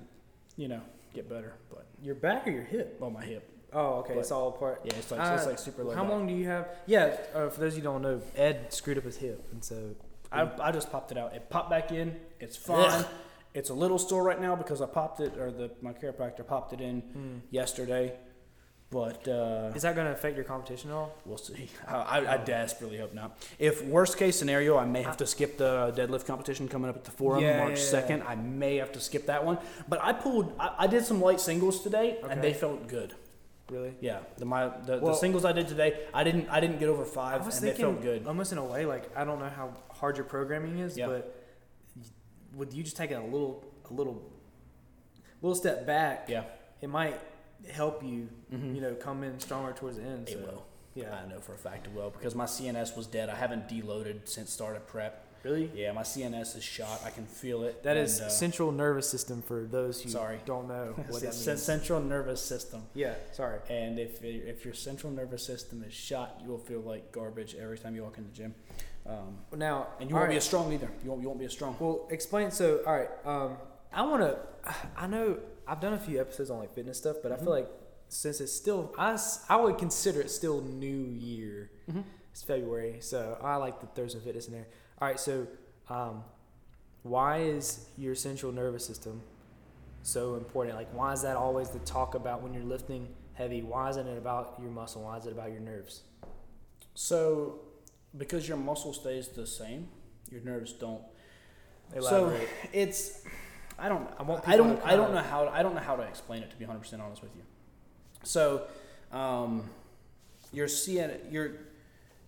you know, get better. But your back or your hip? well, my hip. Oh, okay. But- it's all apart. Yeah, it's like Uh, it's like super low. How long do you have? Yeah, uh, for those of you who don't know, Ed screwed up his hip, and so I, I just popped it out. It popped back in. It's fine. It's a little sore right now because I popped it, or the my chiropractor popped it in Hmm. yesterday. But uh, is that going to affect your competition at all? we'll see. I, I, I desperately hope not. If worst case scenario, I may have to skip the deadlift competition coming up at the forum Yeah, March yeah, yeah. second. I may have to skip that one. But I pulled. I, I did some light singles today, and they felt good. Really? Yeah, the my the, Well- the singles I did today, I didn't I didn't get over five. I and they thinking, felt good. almost in a way, like I don't know how hard your programming is, Yeah. but with you just taking a little, a little, little step back, Yeah, it might help you, Mhm. you know, come in stronger towards the end. it so, will. Yeah. I know for a fact it will because my CNS was dead. I haven't deloaded since started prep. Really? Yeah, my CNS is shot. I can feel it. That is and, uh, central nervous system for those who Sorry. don't know what that means. central nervous system. Yeah, sorry. And if if your central nervous system is shot, you will feel like garbage every time you walk in the gym. Um, Now, and you won't be right. as strong either. You won't, you won't be as strong. Well, explain. So, all right. Um, I want to. I know I've done a few episodes on like fitness stuff, but I Mm-hmm. feel like since it's still, I I would consider it still New Year. Mhm. It's February, so I like to throw some fitness in there. All right. So, um, why is your central nervous system so important? Like, why is that always the talk about when you're lifting heavy? Why isn't it about your muscle? Why is it about your nerves? So, because your muscle stays the same, your nerves don't. Elaborate. So it's I don't I want I don't to I don't know how I don't know how to explain it to be 100 percent honest with you. So, um, your CN your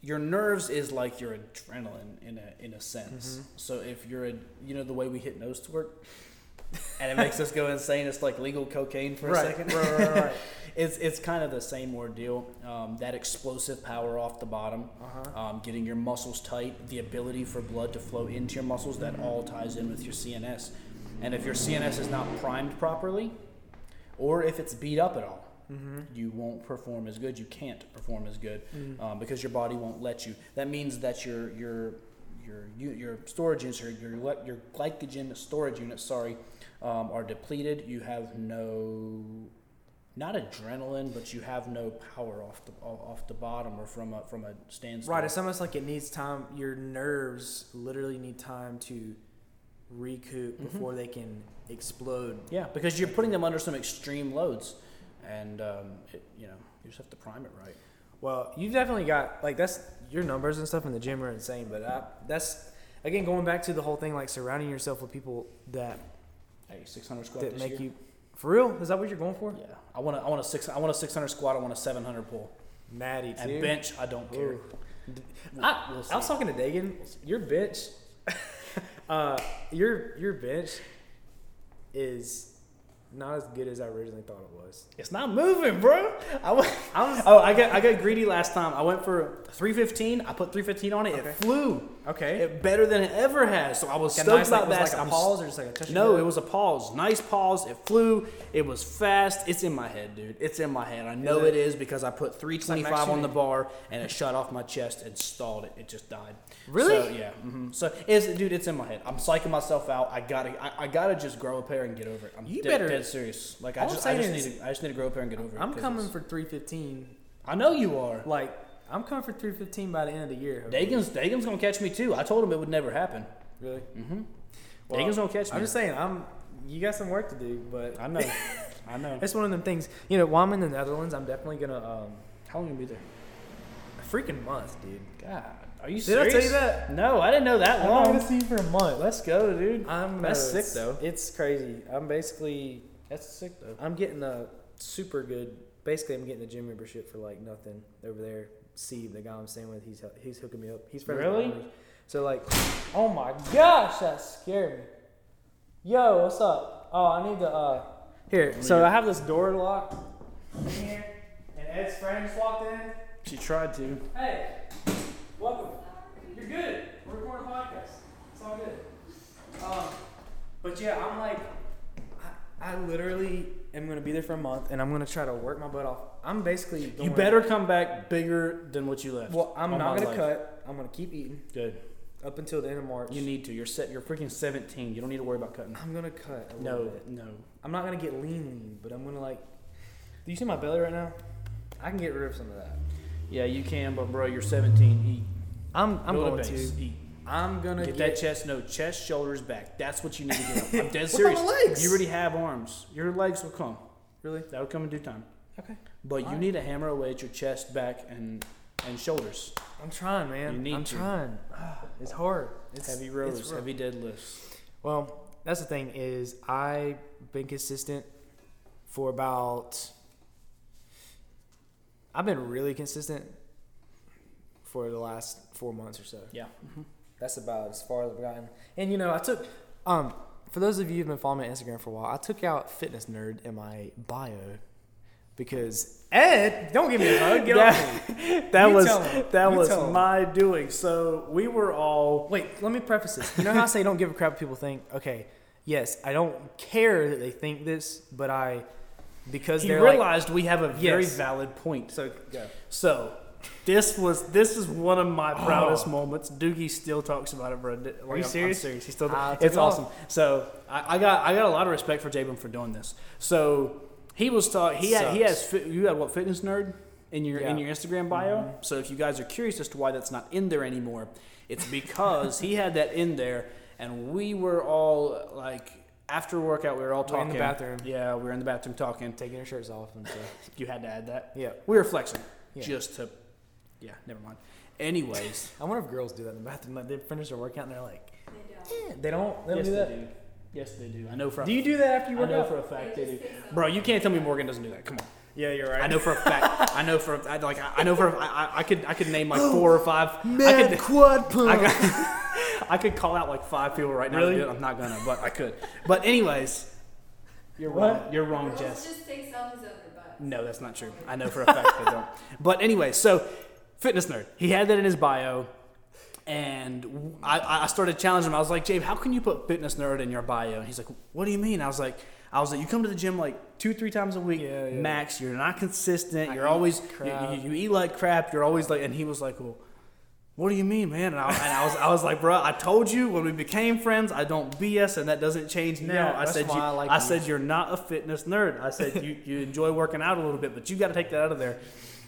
your nerves is like your adrenaline in a in a sense. Mhm. So if you're a you know the way we hit nose twerk, and it makes us go insane. It's like legal cocaine for right, a second. right, right, right. it's it's kind of the same ordeal. Um, that explosive power off the bottom, Uh-huh. um, getting your muscles tight, the ability for blood to flow into your muscles, that all ties in with your CNS. And if your CNS is not primed properly, or if it's beat up at all, Mm-hmm. you won't perform as good. You can't perform as good Mm. um, because your body won't let you. That means that your your your your, storage units or your your glycogen storage units, sorry, um, are depleted. You have no not adrenaline, but you have no power off the off the bottom or from a from a standstill. Right, it's almost like it needs time. Your nerves literally need time to recoup Mhm. before they can explode. Yeah, because you're putting them under some extreme loads, and um, it, you know you just have to prime it right. Well, you've definitely got like that's your numbers and stuff in the gym are insane. But I, that's again going back to the whole thing like surrounding yourself with people that Hey, 600 squat that make year. you for real. Is that what you're going for? Yeah, I want to. I want a six. I want a 600 squat. I want a 700 pull. Natty And too. bench, I don't care. We'll- I, we'll I was talking to Dagan. Your bench, uh, your your bench is not as good as I originally thought it was. It's not moving, bro. I went, I was oh, I got I got greedy last time. I went for 315. I put 315 on it. Okay. It flew. Okay. It better than it ever has. So I was stoked nice, about like, was that. like a I'm pause or just like a touch. No, it? was a pause. Nice pause. It flew. It was fast. It's in my head, dude. It's in my head. I know it? it is because I put 325 max on the bar and it shut off my chest and stalled it. It just died. Really? So, yeah. hmm So, it's, dude, it's in my head. I'm psyching myself out. I gotta, I, I gotta just grow a pair and get over it. I'm You dead, better- dead serious. Like I just, I just need, to, I just need to grow a pair and get over it. I'm coming for 315. I know you are. Like I'm coming for 315 by the end of the year. Dagan's, Dagan's gonna catch me too. I told him it would never happen. really? Mm-hmm. Well, Dagan's gonna catch me. I'm just saying. I'm. You got some work to do, but I know. I know. it's one of them things. You know, while I'm in the Netherlands, I'm definitely gonna um, How long you be there? a freaking month, dude. God, are you Did I serious? tell you that? No, I didn't know that I'm long. not gonna see you for a month. Let's go, dude. I'm That's uh, sick, though. It's crazy. I'm basically That's sick though. I'm getting a super good. Basically, I'm getting a gym membership for like nothing over there. Steve, the guy I'm staying with, he's he's hooking me up. He's friends with Really? my owners. So like, oh my gosh, that scared me. Yo, what's up? Oh, I need to uh. Here, so I have this door locked in here, and Ed's friend just walked in. She tried to. Hey, welcome. You're good. We're recording a podcast. It's all good. Um, but yeah, I'm like, I, I literally am gonna be there for a month, and I'm gonna try to work my butt off. I'm basically. Going, You better come back bigger than what you left. Well, I'm not gonna life. cut. I'm gonna keep eating Good. up until the end of March. You need to. You're set. You're freaking 17. You don't need to worry about cutting. I'm gonna cut a No, bit. no. I'm not gonna get lean, lean, but I'm gonna like. Do you see my belly right now? I can get rid of some of that. Yeah, you can, but bro, you're 17. Eat. I'm. I'm Build going to. base. Eat. I'm gonna Get get, that chest, no chest, shoulders, back. That's what you need to get. up. I'm dead What serious. about my legs? You already have arms. Your legs will come. Really? That will come in due time. Okay. But you Alright. need to hammer away at your chest, back, and and shoulders. I'm trying, man. You need I'm to. trying. It's hard. It's heavy rows, rough. heavy deadlifts. Well, that's the thing is I've been consistent for about. I've been really consistent for the last four months or so. Yeah. That's about as far as I've gotten. And you know, I took um for those of you who've been following on Instagram for a while, I took out fitness nerd in my bio because Ed, don't give me a hug. Get off me. that, that You was that You was my doing. So we were all Wait, let me preface this. You know how I say don't give a crap what people think? Okay, yes, I don't care that they think this, but I because he they're like realized we have a very Yes. valid point. so go. So this was this is one of my oh. proudest Oh. moments. Doogie still talks about it, bro. Like, you I'm- serious? I'm serious. He still. Ah, took it's off. awesome. So I, I got I got a lot of respect for Jabin for doing this. So he was talking. He had he has fit, you had what fitness nerd in your in your Instagram bio. Mhm. So if you guys are curious as to why that's not in there anymore, it's because he had that in there, and we were all like. After workout, we were all We're in the bathroom. Yeah, we were in the bathroom talking. taking our shirts off and stuff. You had to add that. Yeah. We were flexing Yeah. just to. Yeah, never mind. Anyways, I wonder if girls do that in the bathroom. Like they finish their workout and they're like, They don't. eh, they don't. They don't yes, do that. they do. Yes, they do. I know for. a- Do you do that after you I work know out? for a fact they They do. so. Bro, you can't tell me Morgan doesn't do that. Come on. yeah, you're right. I know for a fact. I know for a- I, like I I know for a- I, I- I could I could name like oh, four or five. I could quad pump. I, could, I could call out like five people right now. Really? I'm not gonna, but I could. But anyways, you're What? wrong. You're wrong, Girls Jess. just take selfies of their butts. No, that's not true. I know for a fact they don't. But anyway, so fitness nerd. He had that in his bio, and I, I started challenging him. I was like, Jabe, how can you put fitness nerd in your bio? And he's like, What do you mean? I was like, I was like, you come to the gym like two, three times a week, Yeah, yeah. max. You're not consistent. I You're always you, you, you eat like crap. You're always like, and he was like, Well, what do you mean, man? And I, and I was, I was like, bro, I told you when we became friends, I don't BS, and that doesn't change now. Yeah, I said, you, I like I said you're not a fitness nerd. I said you, you enjoy working out a little bit, but you got to take that out of there.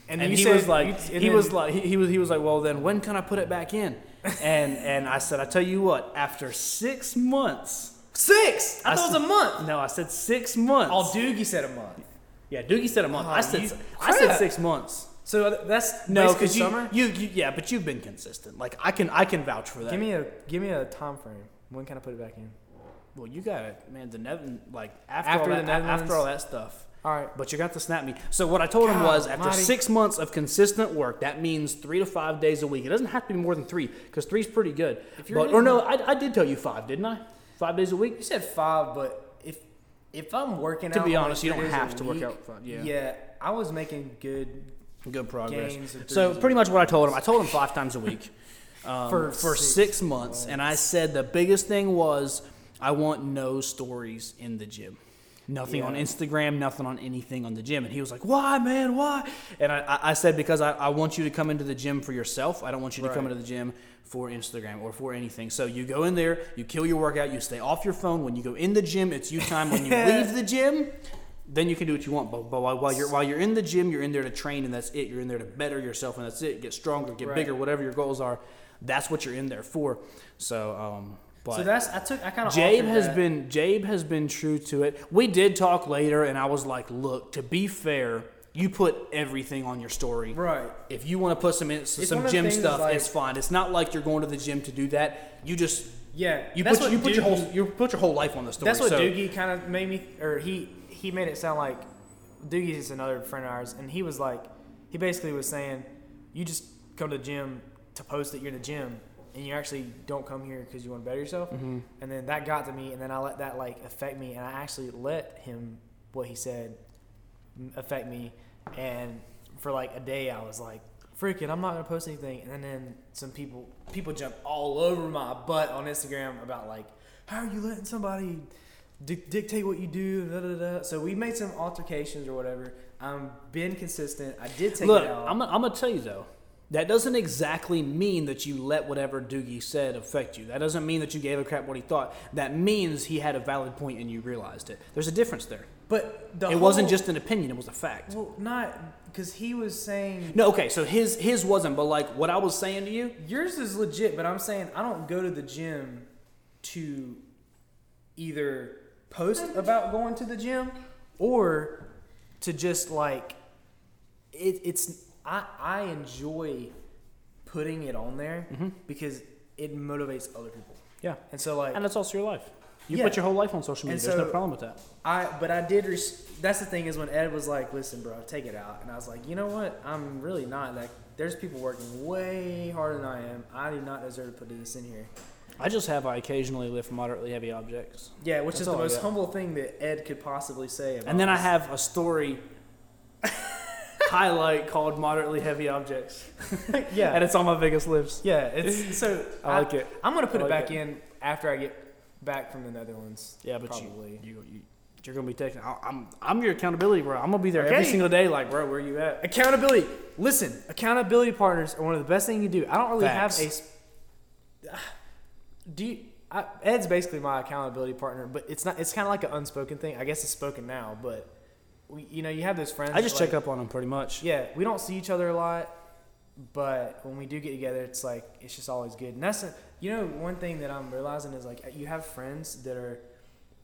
And, And, he said- was like, he then- was like, he, he was, he was like, well, then when can I put it back in? And and I said, I tell you what, after six months, six. I, I thought it was a month. no, I said six months. Oh, Doogie said a month. yeah, Doogie said a month. Oh, I said, you- I said six months. So uh, that's No, because you, you, you, yeah, but you've been consistent. Like I can, I can vouch for that. Give me a give me a time frame. When can I put it back in? well, you got it, man. The Nether, like after, After all that, after all that stuff. All right. But you got to snap me. So what I told him God was, after almighty. six months of consistent work, that means three to five days a week. It doesn't have to be more than three, because three's pretty good. If you're But, or no, I, I did tell you five, didn't I? Five days a week. You said five, but if if I'm working out, To be honest, you don't have to work out five, yeah. Yeah, I was making good Good progress. gains. So pretty much what I told him, I told him five times a week um, For for six six months, and I said the biggest thing was I want no stories in the gym. Nothing on Instagram, nothing on anything on the gym. And he was like, Why, man? Why? And I, I- said, Because I, I want you to come into the gym for yourself. I don't want you to come into the gym for Instagram or for anything. So you go in there, you kill your workout, you stay off your phone. When you go in the gym, it's you time. When you leave the gym, then you can do what you want. But, but while, while you're while you're in the gym, you're in there to train, and that's it. You're in there to better yourself, and that's it. Get stronger, get Right. bigger, whatever your goals are. That's what you're in there for. So, um, but So that's I took I kind of Jabe has been Jabe has been true to it. We did talk later, and I was like, "Look, to be fair, you put everything on your story. right. If you want to put some in, some one of the gym stuff, like- it's fine. It's not like you're going to the gym to do that. You just Yeah, you put you put your whole you put your whole life on the story. That's what so, Doogie kind of made me, or he he made it sound like Doogie is another friend of ours, and he was like, he basically was saying, you just come to the gym to post that you're in the gym, and you actually don't come here because you want to better yourself. Mhm. And then that got to me, and then I let that like affect me, and I actually let him what he said affect me, and for like a day I was like, freaking, I'm not gonna post anything, and then some people people jump all over my butt on Instagram about like, how are you letting somebody dic- dictate what you do? Da, da, da. So we made some altercations or whatever. I'm been consistent. I did take Look, it out. I'm, I'm gonna tell you though, that doesn't exactly mean that you let whatever Doogie said affect you. That doesn't mean that you gave a crap what he thought. That means he had a valid point and you realized it. There's a difference there. but the it wasn't just an opinion; it was a fact. well, not because he was saying No, okay, so his his wasn't, but like what I was saying to you, Yours is legit, but I'm saying I don't go to the gym to either post about going to the gym or to just like it, it's I I enjoy putting it on there mm-hmm. because it motivates other people. yeah, And so like and that's also your life. You Yeah. put your whole life on social media. And There's no problem with that. I but I did. Res- that's the thing is when Ed was like, "Listen, bro, take it out," and I was like, "You know what? I'm really not like. There's people working way harder than I am. I do not deserve to put this in here." I just have I occasionally lift moderately heavy objects, Yeah, which That's is the most humble thing that Ed could possibly say. About and then I have a story highlight called moderately heavy objects, yeah, and it's on my biggest list. yeah. It's so I like it. I'm gonna put I it back it. in after I get back from the Netherlands. Yeah, but you, probably. you, you you're gonna be taking. I- I'm I'm your accountability, bro. I'm gonna be there every single day. Like, bro, where are you at? Accountability. Listen, accountability partners are one of the best things you can do. I don't really Facts. have a. Do you, I, Ed's basically my accountability partner, but it's not. It's kind of like an unspoken thing. I guess it's spoken now, but we, you know, you have those friends. I just like- check up on them pretty much. Yeah, we don't see each other a lot, but when we do get together, it's like it's just always good. And that's a, you know one thing that I'm realizing is like you have friends that are.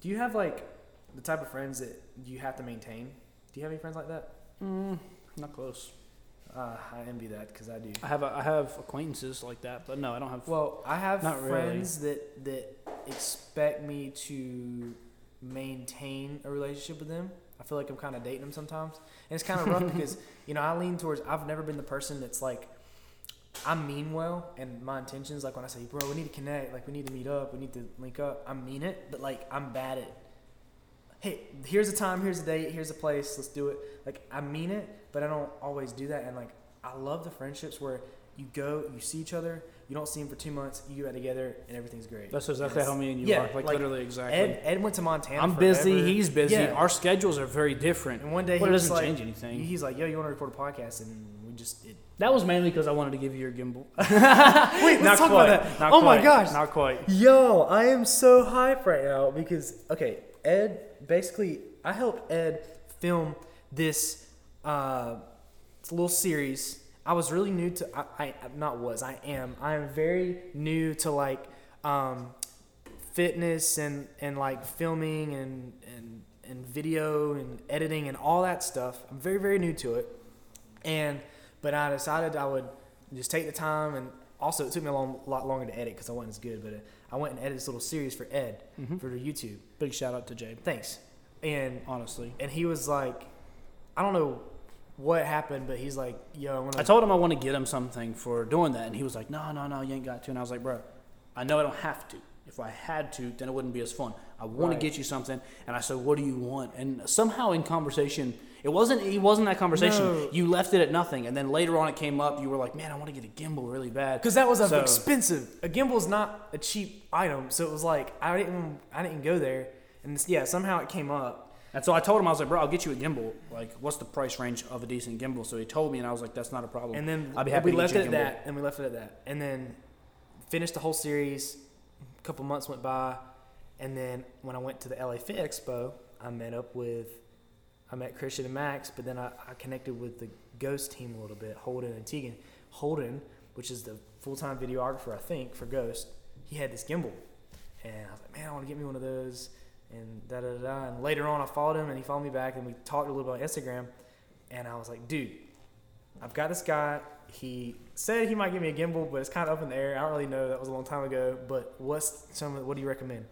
Do you have like the type of friends that you have to maintain? Do you have any friends like that? Mm, not close. Uh, I envy that because I do. I have a, I have acquaintances like that, but no, I don't have. Well, I have Not really. friends that that expect me to maintain a relationship with them. I feel like I'm kind of dating them sometimes, and it's kind of rough because you know I lean towards. I've never been the person that's like. I mean well, and my intentions, like when I say, "Bro, we need to connect. Like we need to meet up. We need to link up." I mean it, but like I'm bad at. Hey, here's a time. Here's a date. Here's a place. Let's do it. Like I mean it, but I don't always do that. And like I love the friendships where you go, you see each other, you don't see him for two months, you get back together, and everything's great. That's exactly how me and you Yeah, are. Like, like, literally exactly. Ed, Ed went to Montana. I'm busy. He's busy. Yeah. Our schedules are very different. and one day But he it doesn't like, change anything. He's like, "Yo, you want to record a podcast?" And we just it, That was mainly because I wanted to give you your gimbal. wait. Not Let's talk quite. about that. Not oh my gosh, Not quite. Yo, I am so hyped right now because okay, Ed basically I helped Ed film this uh little series. I was really new to I, I not was I am I am very new to like um fitness and and like filming and and and video and editing and all that stuff. I'm very very new to it. And but I decided I would just take the time and also it took me a long, lot longer to edit because I wasn't as good. But I went and edited this little series for Ed Mhm. for YouTube. Big shout out to Jade. Thanks. And Honestly, and he was like, I don't know what happened, but he's like, Yo, I'm gonna. I told him I want to get him something for doing that, and he was like, "No, no, no, you ain't got to." And I was like, "Bro, I know I don't have to. If I had to, then it wouldn't be as fun. I want Right. to get you something." And I said, "What do you want?" And somehow in conversation, it wasn't. It wasn't that conversation. No. You left it at nothing, and then later on, it came up. You were like, "Man, I want to get a gimbal really bad." because that was So- expensive. A gimbal's not a cheap item, so it was like I didn't I didn't go there, and yeah, somehow it came up. And so I told him, I was like, "Bro, I'll get you a gimbal. Like, what's the price range of a decent gimbal?" So he told me, and I was like, "That's not a problem." And then I'd be happy we to left get it at that, and we left it at that, and then finished the whole series. A couple months went by, and then when I went to the LA Fit Expo, I met up with, I met Christian and Max, but then I, I connected with the Ghost team a little bit, Holden and Tegan. Holden, which is the full time videographer I think for Ghost, he had this gimbal, and I was like, man, I want to get me one of those, and da da da. And later on, I followed him, and he followed me back, and we talked a little bit on Instagram, and I was like, dude. I've got this guy. He said he might give me a gimbal, but it's kind of up in the air. I don't really know. That was a long time ago. But what's some? What do you recommend?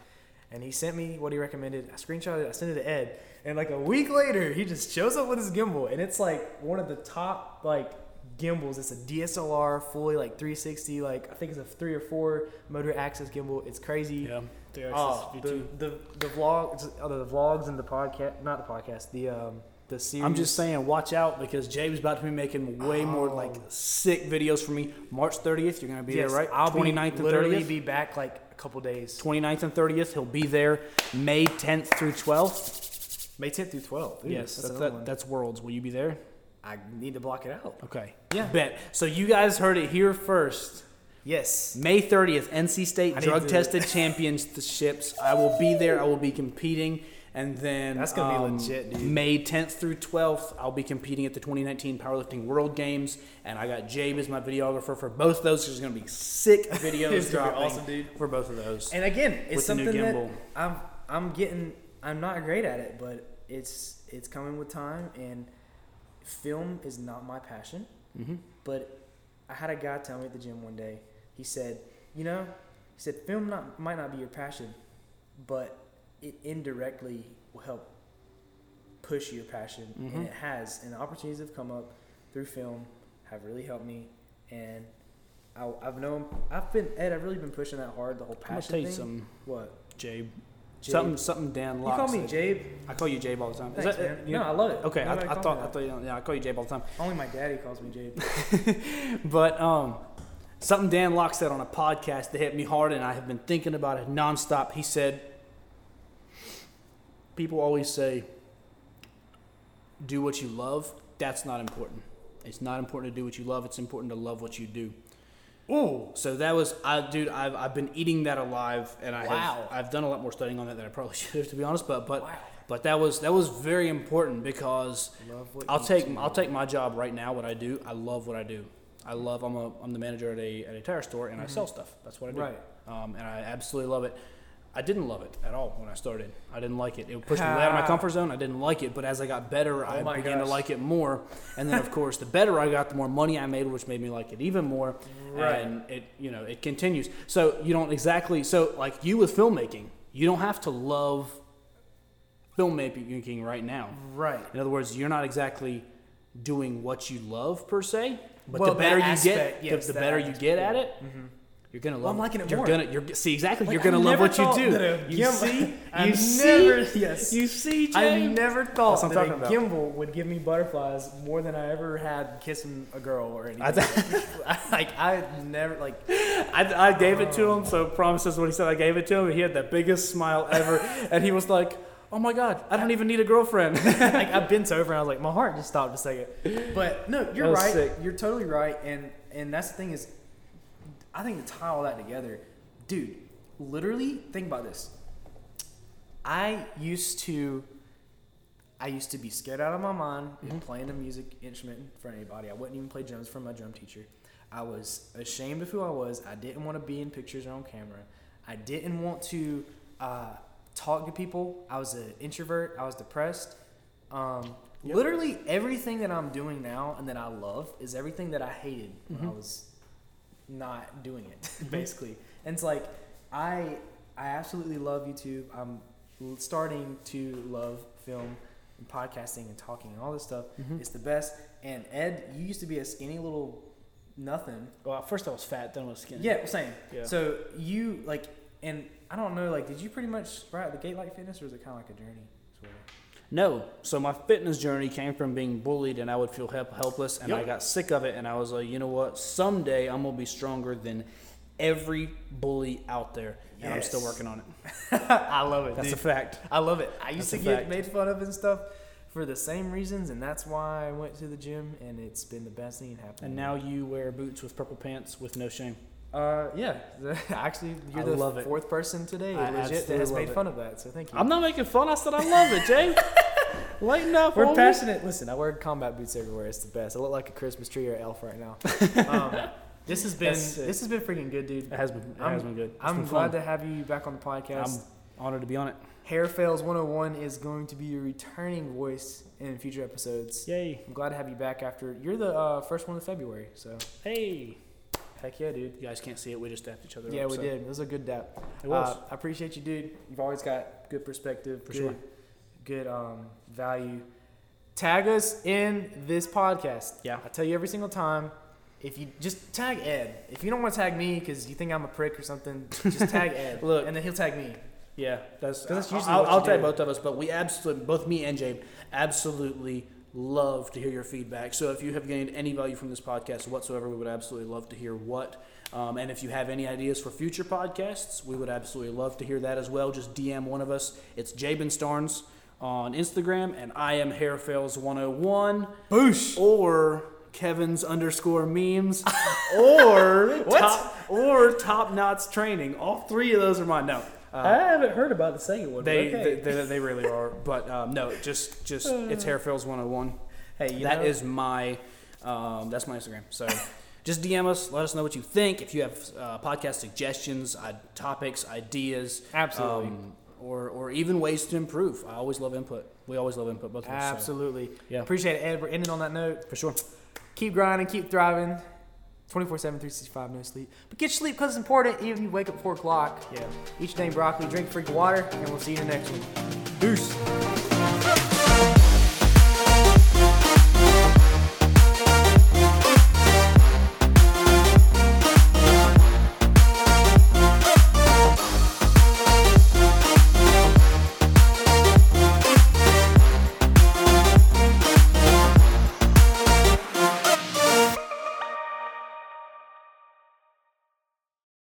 And he sent me what he recommended. I screenshotted it. I sent it to Ed. And like a week later, he just shows up with his gimbal, and it's like one of the top like gimbals. It's a DSLR, fully like 360. Like I think it's a three or four motor axis gimbal. It's crazy. Yeah. The Oh, the, the the vlog, oh, the vlogs and the podcast, not the podcast, the um the series. I'm just saying, watch out because Jabe's about to be making way more Oh. like sick videos for me. March 30th, you're gonna be yes, there, right? I'll 29th be, and literally 30th. be back like a couple days. 29th and 30th, he'll be there. May 10th through 12th. May 10th through 12th. Ooh, yes, that's, that's, that, that's Worlds. Will you be there? I need to block it out. Okay. Yeah. Bet. So you guys heard it here first. Yes. May 30th, NC State I drug tested championships. I will be there. I will be competing. And then That's gonna be um, legit, dude. May 10th through 12th, I'll be competing at the 2019 Powerlifting World Games. And I got Jabe as my videographer for both those. There's going to be sick videos gonna be dropping awesome, dude. for both of those. And again, it's With something that gimbal. I'm I'm getting. I'm not great at it, but it's it's coming with time. And film is not my passion. hmm But I had a guy tell me at the gym one day. He said, "You know, he said film not might not be your passion, but it indirectly will help push your passion, Mhm. and it has. And the opportunities have come up through film have really helped me, and I, I've known I've been Ed. I've really been pushing that hard the whole I'm going to tell you thing. something, What? Jabe. Jabe. Something something Dan You call me said. Jabe. I call you Jabe all the time. Is Thanks, that- man. you- no, I love it. Okay, I, I thought I thought you, yeah I call you Jabe all the time. Only my daddy calls me Jabe. But um, something Dan Lok said on a podcast that hit me hard, and I have been thinking about it nonstop. He said, "People always say, do what you love. That's not important. It's not important to do what you love. It's important to love what you do." Ooh. So that was, I, dude. I've, I've been eating that alive, and I Wow. have I've done a lot more studying on that than I probably should have, to be honest. But but Wow. but that was that was very important because I'll take do. I'll take my job right now. What I do, I love what I do. I love. I'm a I'm the manager at a at a tire store, and I sell stuff. That's what I do. Right. Um, and I absolutely love it. I didn't love it at all when I started. I didn't like it. It pushed me out of my comfort zone. I didn't like it. But as I got better, I Oh my began to like it more. And then, of course, the better I got, the more money I made, which made me like it even more. Right. And it, you know, it continues. So you don't exactly. So like you with filmmaking, you don't have to love filmmaking right now. Right. In other words, you're not exactly doing what you love per se, but Well, the better you aspect, get, yes, the, the better you get yeah. at it, mm-hmm. you're gonna love. Well, I'm liking it You're more. gonna, you're see exactly. Like, you're gonna I love what you do. that a You see, I you never- see, yes. you see, I never thought that a about. gimbal would give me butterflies more than I ever had kissing a girl or anything. I th- like I never like I, I gave it to him, so promises what he said. I gave it to him, and he had the biggest smile ever, and he was like, "Oh my god, I don't even need a girlfriend." like I bent over and I was like, my heart just stopped a second. But no, you're right. sick. You're totally right. And and that's the thing is, I think to tie all that together, dude. Literally, think about this. I used to, I used to be scared out of my mind in playing a music instrument in front of anybody. I wouldn't even play drums for my drum teacher. I was ashamed of who I was. I didn't want to be in pictures or on camera. I didn't want to uh, talk to people. I was an introvert. I was depressed. Um, Yep. Literally everything that I'm doing now and that I love is everything that I hated when I Mhm. was not doing it, basically. And it's like I I absolutely love YouTube. I'm starting to love film and podcasting and talking and all this stuff. Mhm. It's the best. And Ed, you used to be a skinny little nothing. well, first I was fat, then I was skinny. Yeah, same. Yeah. So you like, and I don't know, like, did you pretty much at the gate like fitness, or was it kind of like a journey? Sort of? No. So my fitness journey came from being bullied, and I would feel help- helpless, and I got sick of it, and I was like, you know what? Someday I'm gonna be stronger than every bully out there, and I'm still working on it. I love it. That's dude. a fact. I love it. I used That's to get fact. made fun of and stuff for the same reasons, and that's why I went to the gym, and it's been the best thing that happened. And now you wear boots with purple pants with no shame. Uh, yeah, actually, you're I the love it. fourth person today, I legit, that has made it. fun of that. So thank you. I'm not making fun. I said I love it, Jay. Lighten up. We're homie. passionate. Listen, I wear combat boots everywhere. It's the best. I look like a Christmas tree or elf right now. um, this has been this has been freaking good, dude. It has been. It I'm- has been good. It's I'm been glad fun. to have you back on the podcast. I'm honored to be on it. Hair Fails 101 is going to be your returning voice in future episodes. Yay. I'm glad to have you back after you're the uh, first one of February. So Hey. Heck yeah, dude. You guys can't see it. We just dapped each other Yeah, up. we so- did. It was a good dap. It was. Uh, I appreciate you, dude. You've always got good perspective, For good, sure. good um, value. Tag us in this podcast. Yeah. I tell you every single time. If you just tag Ed, if you don't want to tag me because you think I'm a prick or something, just tag Ed. Look. and then he'll tag me. Yeah, that's, that's I'll- usually I'll, I'll do. both of us, but we absolutely, both me and Jabe, absolutely love to hear your feedback. So if you have gained any value from this podcast whatsoever, we would absolutely love to hear what. Um, and if you have any ideas for future podcasts, we would absolutely love to hear that as well. Just DM one of us. It's Jabin Starnes on Instagram, and I am Hairfails101. Boosh. or Kevin's underscore memes, or top or top knots training. All three of those are mine. No, I uh, haven't heard about the second one. they, okay. they, they they really are. But um, no, just just it's Hairfails one hundred one. hey, you That know, is my um, that's my Instagram. So. Just DM us. Let us know what you think. If you have uh, podcast suggestions, uh, topics, ideas, Absolutely. um, or or even ways to improve. I always love input. We always love input. Both of us. so, absolutely. Yeah. Appreciate it, Ed. We're ending on that note. for sure. Keep grinding, keep thriving. 24 7, 365, no sleep. But get sleep because it's important, even if you wake up 4 o'clock. Yeah. Each day, broccoli, drink freaking water, and we'll see you in the next one. Peace.